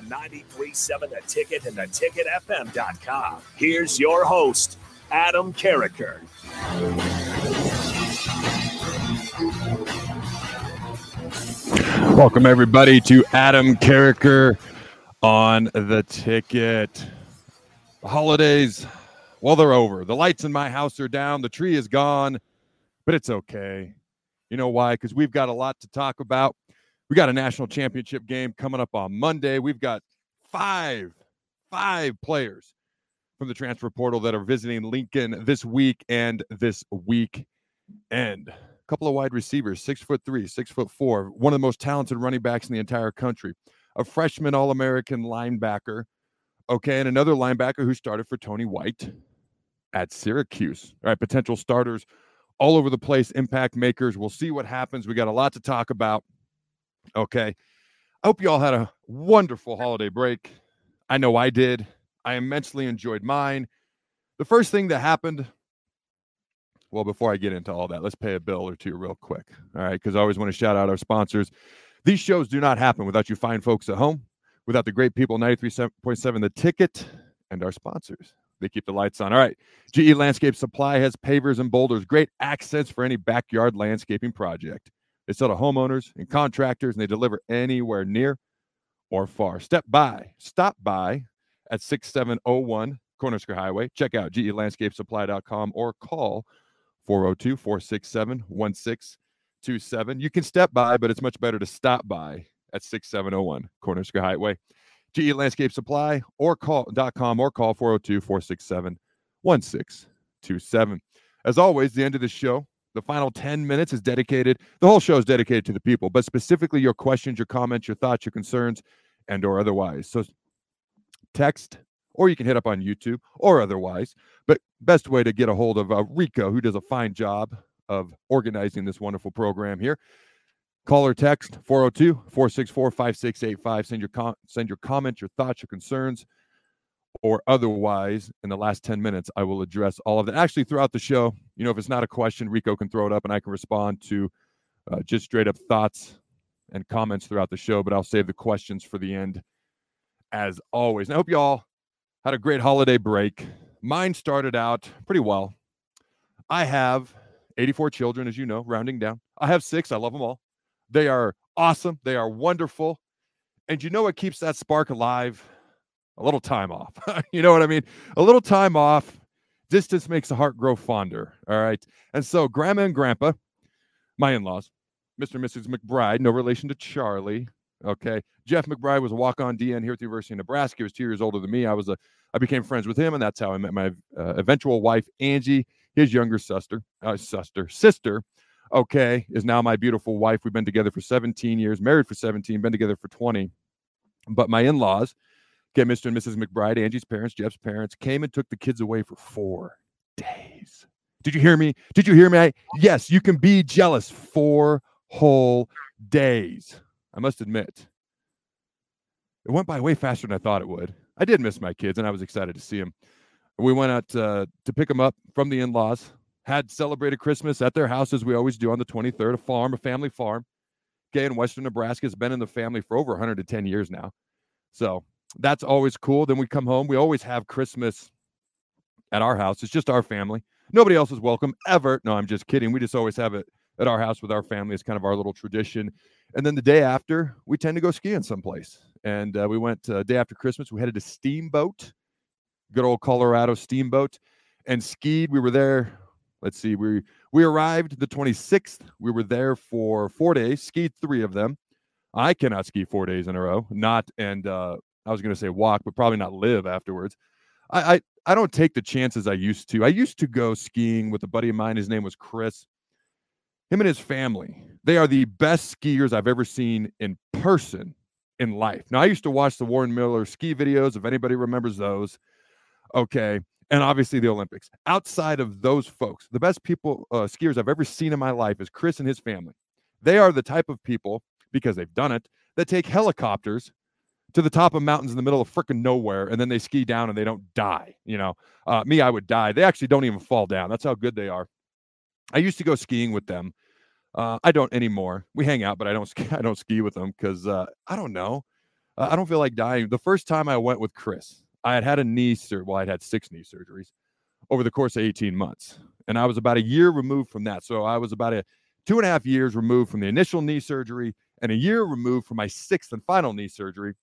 On 93.7 The Ticket and theticketfm.com. Here's your host, Adam Carriker. Welcome, everybody, to Adam Carriker on the ticket. The holidays, well, they're over. The lights in my house are down. The tree is gone, but it's okay. You know why? Because we've got a lot to talk about. We got a national championship game coming up on Monday. We've got five, five players from the transfer portal that are visiting Lincoln this week and this week end A couple of wide receivers, six foot three, six foot four, one of the most talented running backs in the entire country, a freshman All American linebacker, okay, and another linebacker who started for Tony White at Syracuse. All right, potential starters all over the place, impact makers. We'll see what happens. We got a lot to talk about. Okay. I hope you all had a wonderful holiday break. I know I did. I immensely enjoyed mine. The first thing that happened well, before I get into all that, let's pay a bill or two real quick. All right. Because I always want to shout out our sponsors. These shows do not happen without you fine folks at home, without the great people 93.7 The Ticket and our sponsors. They keep the lights on. All right. GE Landscape Supply has pavers and boulders, great accents for any backyard landscaping project. They sell to homeowners and contractors, and they deliver anywhere near or far. Step by, stop by at 6701 Cornhusker Highway. Check out gelandscapesupply.com or call 402 467 1627. You can step by, but it's much better to stop by at 6701 Cornhusker Highway. GE Landscape Supply or call.com or call 402 467 1627. As always, the end of the show, the final 10 minutes is dedicated, the whole show is dedicated to the people, but specifically your questions, your comments, your thoughts, your concerns, and or otherwise. So text or you can hit up on YouTube or otherwise. But best way to get a hold of uh, Rico, who does a fine job of organizing this wonderful program here. Call or text 402 464 5685. Send your com- send your comments, your thoughts, your concerns, or otherwise. In the last 10 minutes, I will address all of that. Actually, throughout the show, you know, if it's not a question, Rico can throw it up and I can respond to uh, just straight up thoughts and comments throughout the show. But I'll save the questions for the end as always. And I hope you all had a great holiday break. Mine started out pretty well. I have 84 children, as you know, rounding down. I have six. I love them all. They are awesome. They are wonderful. And you know what keeps that spark alive? A little time off. you know what I mean? A little time off. Distance makes the heart grow fonder. All right. And so, grandma and grandpa, my in laws, Mr. and Mrs. McBride, no relation to Charlie, Okay. Jeff McBride was a walk on DN here at the University of Nebraska. He was two years older than me. I was a, I became friends with him, and that's how I met my uh, eventual wife, Angie, his younger sister, uh, sister, sister. Okay, is now my beautiful wife. We've been together for 17 years, married for 17, been together for 20. But my in laws, okay, Mr. and Mrs. McBride, Angie's parents, Jeff's parents, came and took the kids away for four days. Did you hear me? Did you hear me? I, yes, you can be jealous. Four whole days. I must admit, it went by way faster than I thought it would. I did miss my kids, and I was excited to see them. We went out uh, to pick them up from the in-laws. Had celebrated Christmas at their house as we always do on the 23rd. A farm, a family farm. Gay in Western Nebraska has been in the family for over 110 years now, so that's always cool. Then we come home. We always have Christmas at our house. It's just our family. Nobody else is welcome ever. No, I'm just kidding. We just always have it at our house with our family. It's kind of our little tradition. And then the day after, we tend to go skiing someplace. And uh, we went uh, day after Christmas. We headed to Steamboat, good old Colorado Steamboat, and skied. We were there. Let's see. We we arrived the 26th. We were there for four days. Skied three of them. I cannot ski four days in a row. Not and uh, I was going to say walk, but probably not live afterwards. I, I I don't take the chances I used to. I used to go skiing with a buddy of mine. His name was Chris him and his family, they are the best skiers I've ever seen in person in life. Now, I used to watch the Warren Miller ski videos, if anybody remembers those. Okay. And obviously the Olympics. Outside of those folks, the best people, uh, skiers I've ever seen in my life is Chris and his family. They are the type of people, because they've done it, that take helicopters to the top of mountains in the middle of freaking nowhere and then they ski down and they don't die. You know, uh, me, I would die. They actually don't even fall down. That's how good they are. I used to go skiing with them. Uh, I don't anymore. We hang out, but I don't ski, I don't ski with them because uh, I don't know. Uh, I don't feel like dying. The first time I went with Chris, I had had a knee surgery. Well, I'd had six knee surgeries over the course of 18 months. And I was about a year removed from that. So I was about a two and a half years removed from the initial knee surgery and a year removed from my sixth and final knee surgery.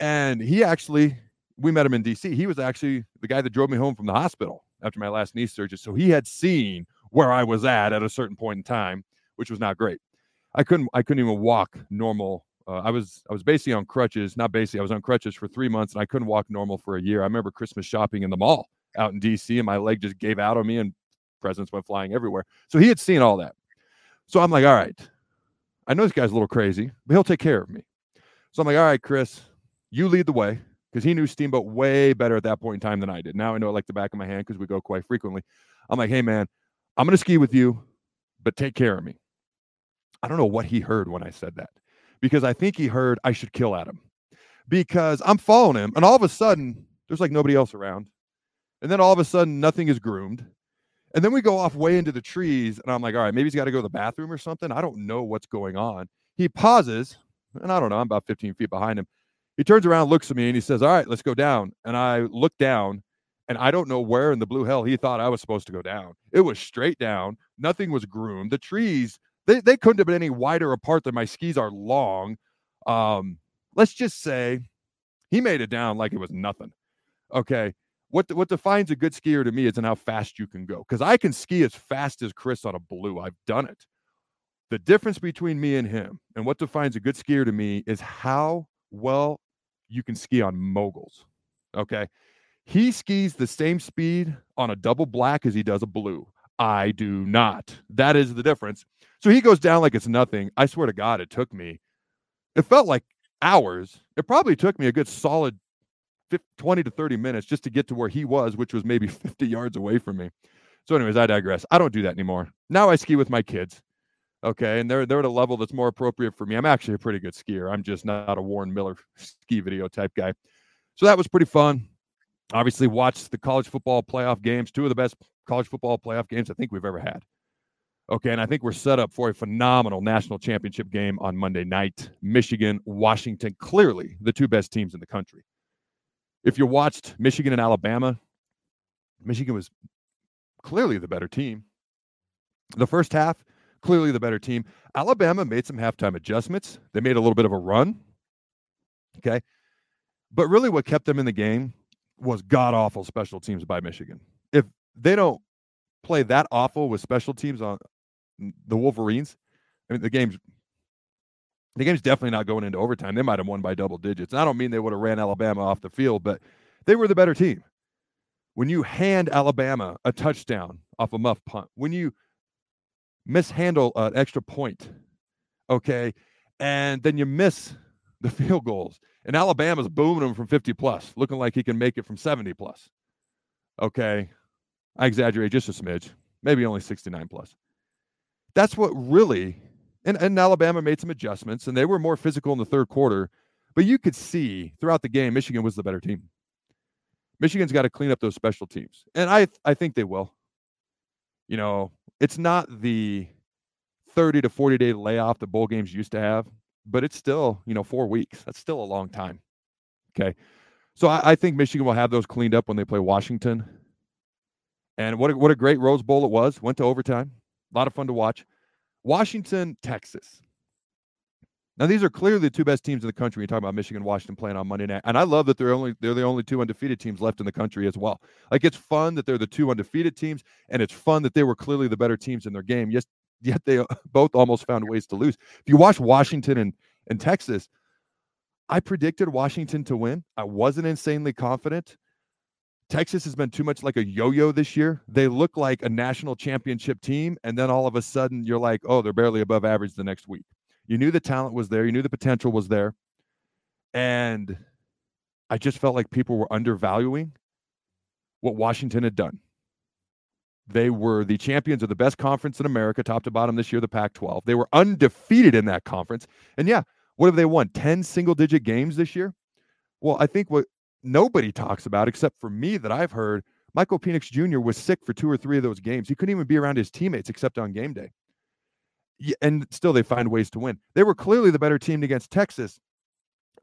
And he actually, we met him in DC. He was actually the guy that drove me home from the hospital after my last knee surgery. So he had seen where I was at at a certain point in time, which was not great. I couldn't, I couldn't even walk normal uh, I was I was basically on crutches, not basically. I was on crutches for three months, and I couldn't walk normal for a year. I remember Christmas shopping in the mall out in D.C., and my leg just gave out on me, and presents went flying everywhere. So he had seen all that. So I'm like, all right, I know this guy's a little crazy, but he'll take care of me. So I'm like, all right, Chris, you lead the way because he knew Steamboat way better at that point in time than I did. Now I know it like the back of my hand because we go quite frequently. I'm like, hey man, I'm gonna ski with you, but take care of me. I don't know what he heard when I said that because I think he heard I should kill Adam because I'm following him. And all of a sudden, there's like nobody else around. And then all of a sudden, nothing is groomed. And then we go off way into the trees. And I'm like, all right, maybe he's got to go to the bathroom or something. I don't know what's going on. He pauses. And I don't know. I'm about 15 feet behind him. He turns around, looks at me, and he says, All right, let's go down. And I look down, and I don't know where in the blue hell he thought I was supposed to go down. It was straight down. Nothing was groomed. The trees they, they couldn't have been any wider apart than my skis are long. Um, let's just say he made it down like it was nothing. Okay. What, what defines a good skier to me is in how fast you can go. Because I can ski as fast as Chris on a blue. I've done it. The difference between me and him and what defines a good skier to me is how well you can ski on moguls. Okay. He skis the same speed on a double black as he does a blue. I do not. That is the difference. So he goes down like it's nothing. I swear to God, it took me, it felt like hours. It probably took me a good solid 20 to 30 minutes just to get to where he was, which was maybe 50 yards away from me. So, anyways, I digress. I don't do that anymore. Now I ski with my kids. Okay. And they're they're at a level that's more appropriate for me. I'm actually a pretty good skier. I'm just not a Warren Miller ski video type guy. So that was pretty fun. Obviously, watched the college football playoff games, two of the best college football playoff games I think we've ever had. Okay, and I think we're set up for a phenomenal national championship game on Monday night. Michigan, Washington, clearly the two best teams in the country. If you watched Michigan and Alabama, Michigan was clearly the better team. The first half, clearly the better team. Alabama made some halftime adjustments. They made a little bit of a run. Okay. But really, what kept them in the game was god awful special teams by Michigan. If they don't play that awful with special teams on the Wolverines, I mean, the game's the game's definitely not going into overtime. They might have won by double digits. I don't mean they would have ran Alabama off the field, but they were the better team. When you hand Alabama a touchdown off a muff punt, when you mishandle an extra point, okay, and then you miss the field goals, and Alabama's booming them from 50 plus, looking like he can make it from 70 plus. Okay. I exaggerate just a smidge, maybe only 69 plus. That's what really, and, and Alabama made some adjustments and they were more physical in the third quarter, but you could see throughout the game, Michigan was the better team. Michigan's got to clean up those special teams. And I, I think they will. You know, it's not the 30 to 40 day layoff that bowl games used to have, but it's still, you know, four weeks. That's still a long time. Okay. So I, I think Michigan will have those cleaned up when they play Washington. And what a, what a great Rose Bowl it was. Went to overtime. A lot of fun to watch. Washington, Texas. Now these are clearly the two best teams in the country. You're talking about Michigan, and Washington playing on Monday night, and I love that they're only they're the only two undefeated teams left in the country as well. Like it's fun that they're the two undefeated teams, and it's fun that they were clearly the better teams in their game. Yes, yet they both almost found ways to lose. If you watch Washington and and Texas, I predicted Washington to win. I wasn't insanely confident, Texas has been too much like a yo-yo this year. They look like a national championship team, and then all of a sudden you're like, oh, they're barely above average the next week. You knew the talent was there, you knew the potential was there, and I just felt like people were undervaluing what Washington had done. They were the champions of the best conference in America, top to bottom this year, the Pac 12. They were undefeated in that conference. And yeah, what have they won? 10 single digit games this year? Well, I think what nobody talks about, except for me that I've heard, Michael Penix Jr. was sick for two or three of those games. He couldn't even be around his teammates except on game day. And still, they find ways to win. They were clearly the better team against Texas.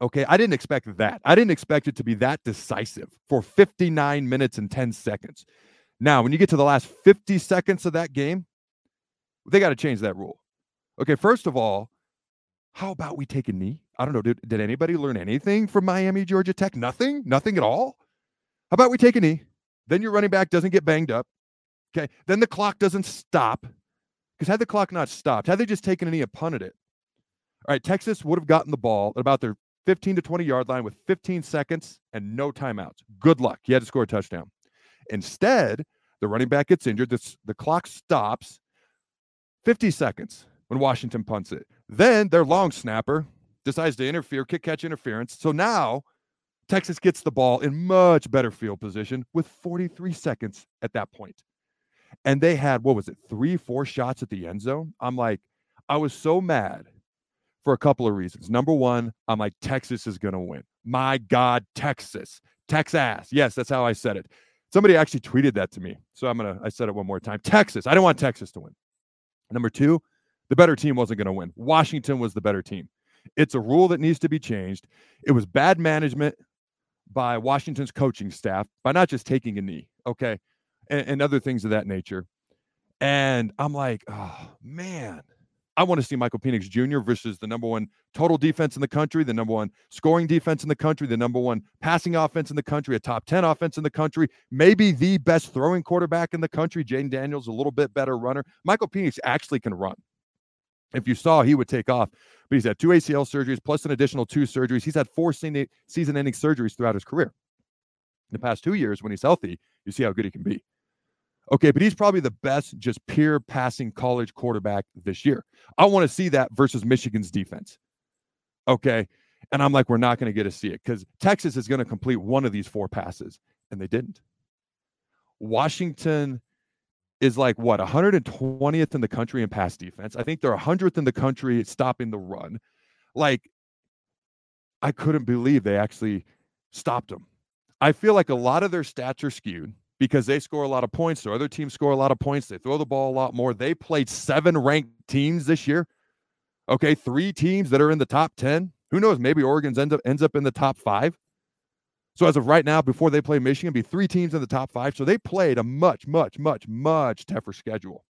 Okay, I didn't expect that. I didn't expect it to be that decisive for 59 minutes and 10 seconds. Now, when you get to the last 50 seconds of that game, they got to change that rule. Okay, first of all, how about we take a knee? I don't know. Did, did anybody learn anything from Miami, Georgia Tech? Nothing? Nothing at all? How about we take a knee? Then your running back doesn't get banged up. Okay. Then the clock doesn't stop. Because had the clock not stopped, had they just taken a knee and punted it, all right, Texas would have gotten the ball at about their 15 to 20 yard line with 15 seconds and no timeouts. Good luck. You had to score a touchdown. Instead, the running back gets injured. The, the clock stops 50 seconds when Washington punts it. Then their long snapper decides to interfere, kick catch interference. So now Texas gets the ball in much better field position with 43 seconds at that point. And they had, what was it, three, four shots at the end zone? I'm like, I was so mad for a couple of reasons. Number one, I'm like, Texas is going to win. My God, Texas. Texas. Yes, that's how I said it. Somebody actually tweeted that to me. So I'm going to, I said it one more time. Texas. I don't want Texas to win. Number two, the better team wasn't going to win. Washington was the better team. It's a rule that needs to be changed. It was bad management by Washington's coaching staff by not just taking a knee, okay, and, and other things of that nature. And I'm like, oh man, I want to see Michael Penix Jr. versus the number one total defense in the country, the number one scoring defense in the country, the number one passing offense in the country, a top 10 offense in the country, maybe the best throwing quarterback in the country. Jayden Daniels, a little bit better runner. Michael Penix actually can run. If you saw, he would take off. But he's had two ACL surgeries plus an additional two surgeries. He's had four season ending surgeries throughout his career. In the past two years, when he's healthy, you see how good he can be. Okay, but he's probably the best just pure passing college quarterback this year. I want to see that versus Michigan's defense. Okay. And I'm like, we're not going to get to see it because Texas is going to complete one of these four passes, and they didn't. Washington is like what 120th in the country in pass defense. I think they're 100th in the country stopping the run. Like, I couldn't believe they actually stopped them. I feel like a lot of their stats are skewed because they score a lot of points. So other teams score a lot of points. They throw the ball a lot more. They played seven ranked teams this year. Okay, three teams that are in the top 10. Who knows? Maybe Oregon's end up ends up in the top five. So as of right now, before they play Michigan, be three teams in the top five. So they played a much, much, much, much tougher schedule.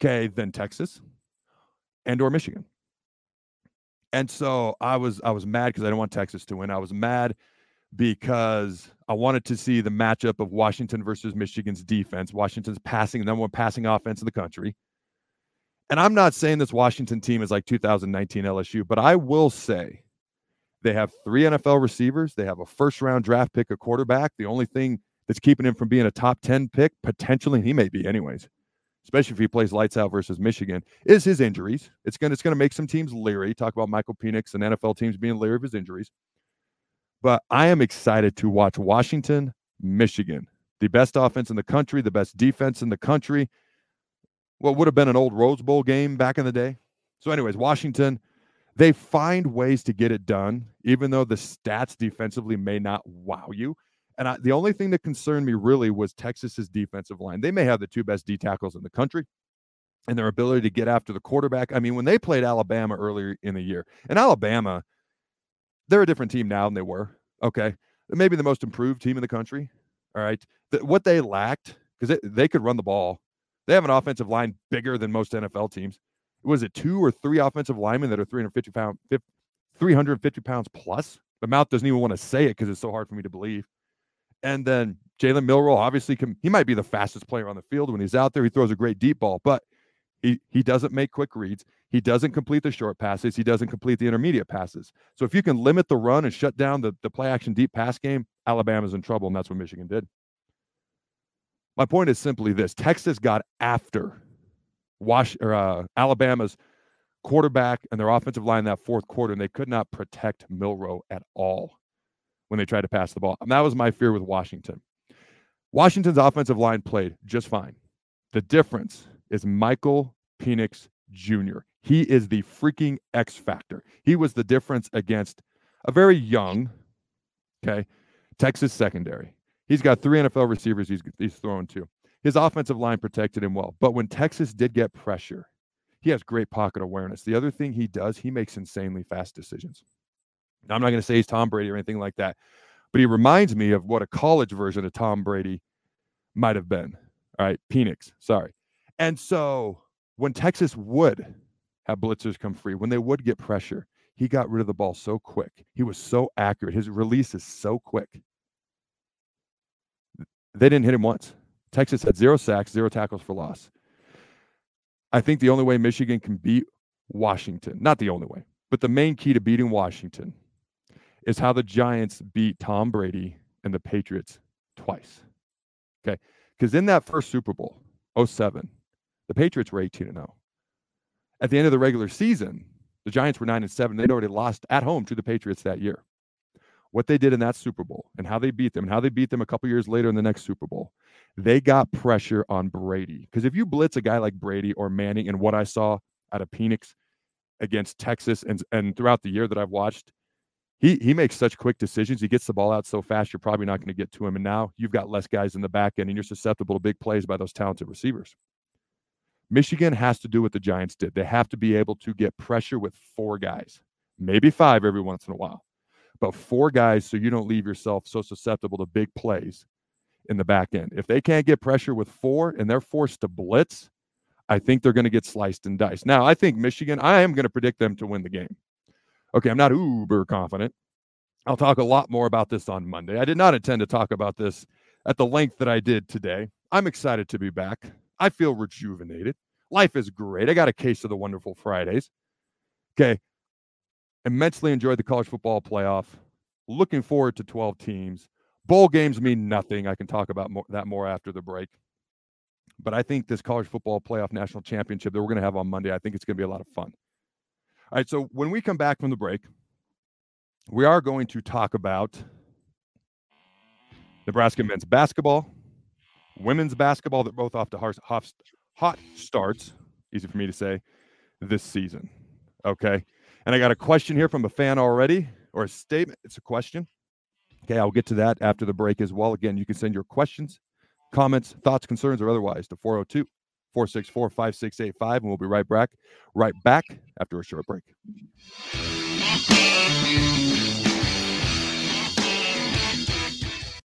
Okay, than Texas and or Michigan. And so I was I was mad because I didn't want Texas to win. I was mad because I wanted to see the matchup of Washington versus Michigan's defense. Washington's passing, number one passing offense in the country. And I'm not saying this Washington team is like 2019 LSU, but I will say they have three NFL receivers. They have a first round draft pick, a quarterback. The only thing that's keeping him from being a top 10 pick, potentially, he may be anyways, especially if he plays lights out versus Michigan, is his injuries. It's going to it's gonna make some teams leery. Talk about Michael Penix and NFL teams being leery of his injuries. But I am excited to watch Washington, Michigan, the best offense in the country, the best defense in the country. What would have been an old Rose Bowl game back in the day. So, anyways, Washington, they find ways to get it done, even though the stats defensively may not wow you. And I, the only thing that concerned me really was Texas's defensive line. They may have the two best D tackles in the country and their ability to get after the quarterback. I mean, when they played Alabama earlier in the year, and Alabama, they're a different team now than they were. Okay. Maybe the most improved team in the country. All right. The, what they lacked, because they could run the ball, they have an offensive line bigger than most NFL teams was it two or three offensive linemen that are 350 pound 350 pounds plus the mouth doesn't even want to say it because it's so hard for me to believe and then jalen milroe obviously can he might be the fastest player on the field when he's out there he throws a great deep ball but he he doesn't make quick reads he doesn't complete the short passes he doesn't complete the intermediate passes so if you can limit the run and shut down the, the play action deep pass game alabama's in trouble and that's what michigan did my point is simply this texas got after Wash or uh, Alabama's quarterback and their offensive line that fourth quarter, and they could not protect Milroe at all when they tried to pass the ball. And that was my fear with Washington. Washington's offensive line played just fine. The difference is Michael Penix Jr. He is the freaking X factor. He was the difference against a very young, okay, Texas secondary. He's got three NFL receivers he's, he's throwing to. His offensive line protected him well. But when Texas did get pressure, he has great pocket awareness. The other thing he does, he makes insanely fast decisions. Now, I'm not going to say he's Tom Brady or anything like that, but he reminds me of what a college version of Tom Brady might have been. All right, Penix, sorry. And so when Texas would have blitzers come free, when they would get pressure, he got rid of the ball so quick. He was so accurate. His release is so quick. They didn't hit him once. Texas had zero sacks, zero tackles for loss. I think the only way Michigan can beat Washington, not the only way, but the main key to beating Washington is how the Giants beat Tom Brady and the Patriots twice. Okay. Because in that first Super Bowl, 07, the Patriots were 18 and 0. At the end of the regular season, the Giants were 9 and 7. They'd already lost at home to the Patriots that year. What they did in that Super Bowl and how they beat them and how they beat them a couple years later in the next Super Bowl, they got pressure on Brady. Because if you blitz a guy like Brady or Manning and what I saw out of Penix against Texas and, and throughout the year that I've watched, he he makes such quick decisions. He gets the ball out so fast, you're probably not going to get to him. And now you've got less guys in the back end, and you're susceptible to big plays by those talented receivers. Michigan has to do what the Giants did. They have to be able to get pressure with four guys, maybe five every once in a while, but four guys so you don't leave yourself so susceptible to big plays in the back end. If they can't get pressure with four and they're forced to blitz, I think they're going to get sliced and diced. Now, I think Michigan, I am going to predict them to win the game. Okay, I'm not uber confident. I'll talk a lot more about this on Monday. I did not intend to talk about this at the length that I did today. I'm excited to be back. I feel rejuvenated. Life is great. I got a case of the wonderful Fridays. Okay. Immensely enjoyed the college football playoff. Looking forward to 12 teams. Bowl games mean nothing. I can talk about more, that more after the break. But I think this college football playoff national championship that we're going to have on Monday, I think it's going to be a lot of fun. All right. So when we come back from the break, we are going to talk about Nebraska men's basketball, women's basketball. They're both off to hot, hot starts. Easy for me to say this season. Okay. And I got a question here from a fan already, or a statement. It's a question. Okay. I'll get to that after the break as well. Again, you can send your questions, comments, thoughts, concerns, or otherwise to 402 464 5685. And we'll be right back, right back after a short break.